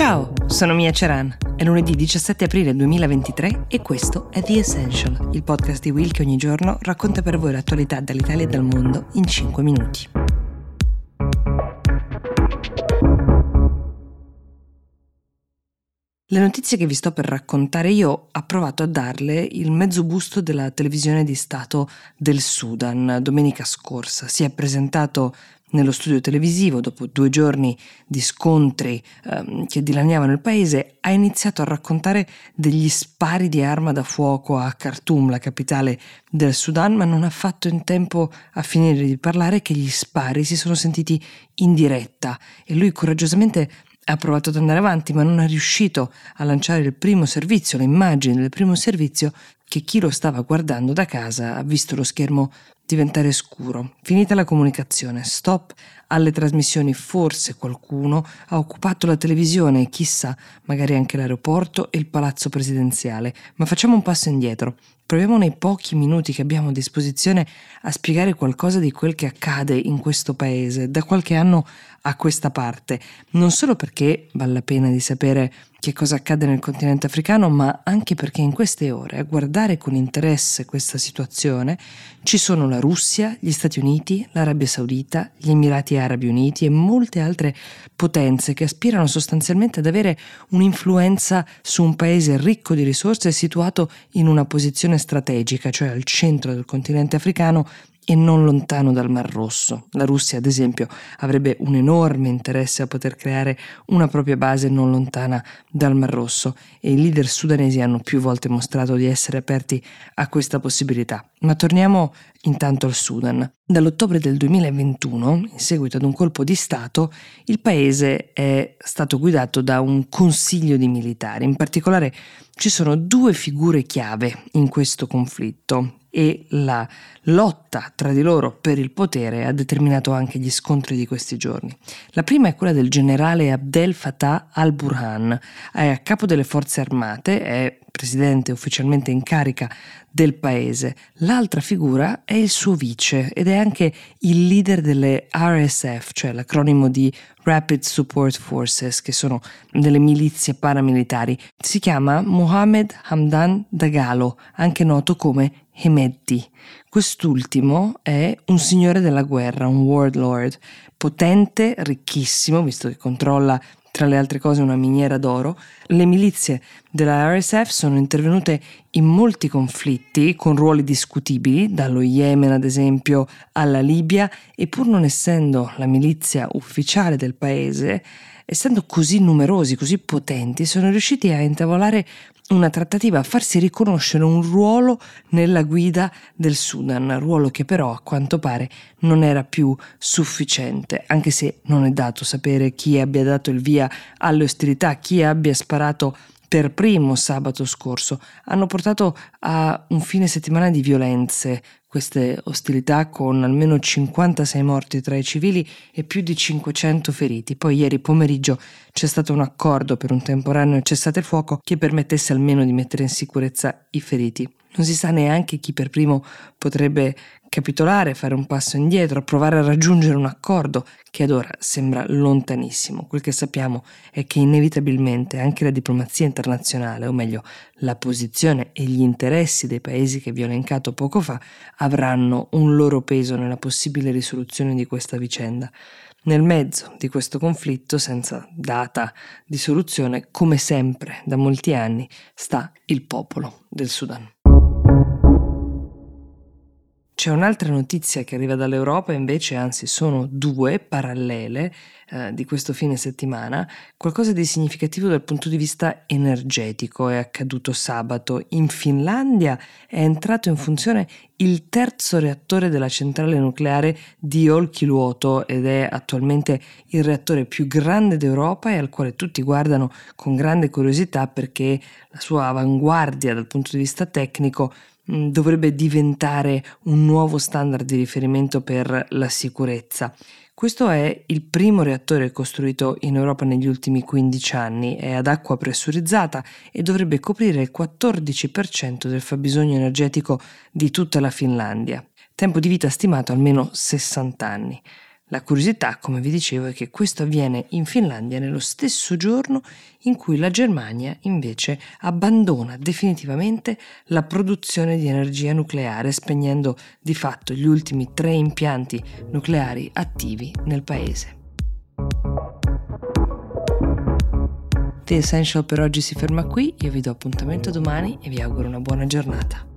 Ciao, sono Mia Ceran. È lunedì 17 aprile 2023 e questo è The Essential, il podcast di Will che ogni giorno racconta per voi l'attualità dall'Italia e dal mondo in 5 minuti. Le notizie che vi sto per raccontare io ho provato a darle il mezzo busto della televisione di Stato del Sudan. Domenica scorsa si è presentato nello studio televisivo, dopo due giorni di scontri ehm, che dilaniavano il paese, ha iniziato a raccontare degli spari di arma da fuoco a Khartoum, la capitale del Sudan, ma non ha fatto in tempo a finire di parlare che gli spari si sono sentiti in diretta. E lui coraggiosamente ha provato ad andare avanti, ma non è riuscito a lanciare il primo servizio, l'immagine del primo servizio, che chi lo stava guardando da casa ha visto lo schermo diventare scuro. Finita la comunicazione, stop alle trasmissioni, forse qualcuno ha occupato la televisione chissà, magari anche l'aeroporto e il palazzo presidenziale. Ma facciamo un passo indietro. Proviamo nei pochi minuti che abbiamo a disposizione a spiegare qualcosa di quel che accade in questo paese da qualche anno a questa parte, non solo perché vale la pena di sapere che cosa accade nel continente africano, ma anche perché in queste ore a guardare con interesse questa situazione ci sono la Russia, gli Stati Uniti, l'Arabia Saudita, gli Emirati Arabi Uniti e molte altre potenze che aspirano sostanzialmente ad avere un'influenza su un paese ricco di risorse situato in una posizione strategica, cioè al centro del continente africano e non lontano dal Mar Rosso. La Russia, ad esempio, avrebbe un enorme interesse a poter creare una propria base non lontana dal Mar Rosso e i leader sudanesi hanno più volte mostrato di essere aperti a questa possibilità. Ma torniamo intanto al Sudan. Dall'ottobre del 2021, in seguito ad un colpo di Stato, il paese è stato guidato da un consiglio di militari. In particolare ci sono due figure chiave in questo conflitto e la lotta tra di loro per il potere ha determinato anche gli scontri di questi giorni. La prima è quella del generale Abdel Fattah al-Burhan, è a capo delle forze armate, è presidente ufficialmente in carica del paese. L'altra figura è il suo vice ed è anche il leader delle RSF, cioè l'acronimo di Rapid Support Forces, che sono delle milizie paramilitari. Si chiama Mohamed Hamdan Dagalo, anche noto come Hemedti. Quest'ultimo è un signore della guerra, un warlord, potente, ricchissimo, visto che controlla tra le altre cose una miniera d'oro, le milizie della RSF sono intervenute in molti conflitti con ruoli discutibili, dallo Yemen ad esempio alla Libia, e pur non essendo la milizia ufficiale del paese, essendo così numerosi, così potenti, sono riusciti a intavolare una trattativa a farsi riconoscere un ruolo nella guida del Sudan, ruolo che però a quanto pare non era più sufficiente, anche se non è dato sapere chi abbia dato il via alle ostilità, chi abbia sparato per primo sabato scorso hanno portato a un fine settimana di violenze, queste ostilità con almeno 56 morti tra i civili e più di 500 feriti. Poi ieri pomeriggio c'è stato un accordo per un temporaneo cessate il fuoco che permettesse almeno di mettere in sicurezza i feriti. Non si sa neanche chi per primo potrebbe capitolare, fare un passo indietro, provare a raggiungere un accordo che ad ora sembra lontanissimo. Quel che sappiamo è che inevitabilmente anche la diplomazia internazionale, o meglio la posizione e gli interessi dei paesi che vi ho elencato poco fa, avranno un loro peso nella possibile risoluzione di questa vicenda. Nel mezzo di questo conflitto, senza data di soluzione, come sempre da molti anni, sta il popolo del Sudan. C'è un'altra notizia che arriva dall'Europa, invece, anzi sono due parallele eh, di questo fine settimana, qualcosa di significativo dal punto di vista energetico è accaduto sabato. In Finlandia è entrato in funzione il terzo reattore della centrale nucleare di Olkiluoto ed è attualmente il reattore più grande d'Europa e al quale tutti guardano con grande curiosità perché la sua avanguardia dal punto di vista tecnico dovrebbe diventare un nuovo standard di riferimento per la sicurezza. Questo è il primo reattore costruito in Europa negli ultimi 15 anni, è ad acqua pressurizzata e dovrebbe coprire il 14% del fabbisogno energetico di tutta la Finlandia. Tempo di vita stimato almeno 60 anni. La curiosità, come vi dicevo, è che questo avviene in Finlandia nello stesso giorno in cui la Germania invece abbandona definitivamente la produzione di energia nucleare, spegnendo di fatto gli ultimi tre impianti nucleari attivi nel paese. The Essential per oggi si ferma qui, io vi do appuntamento domani e vi auguro una buona giornata.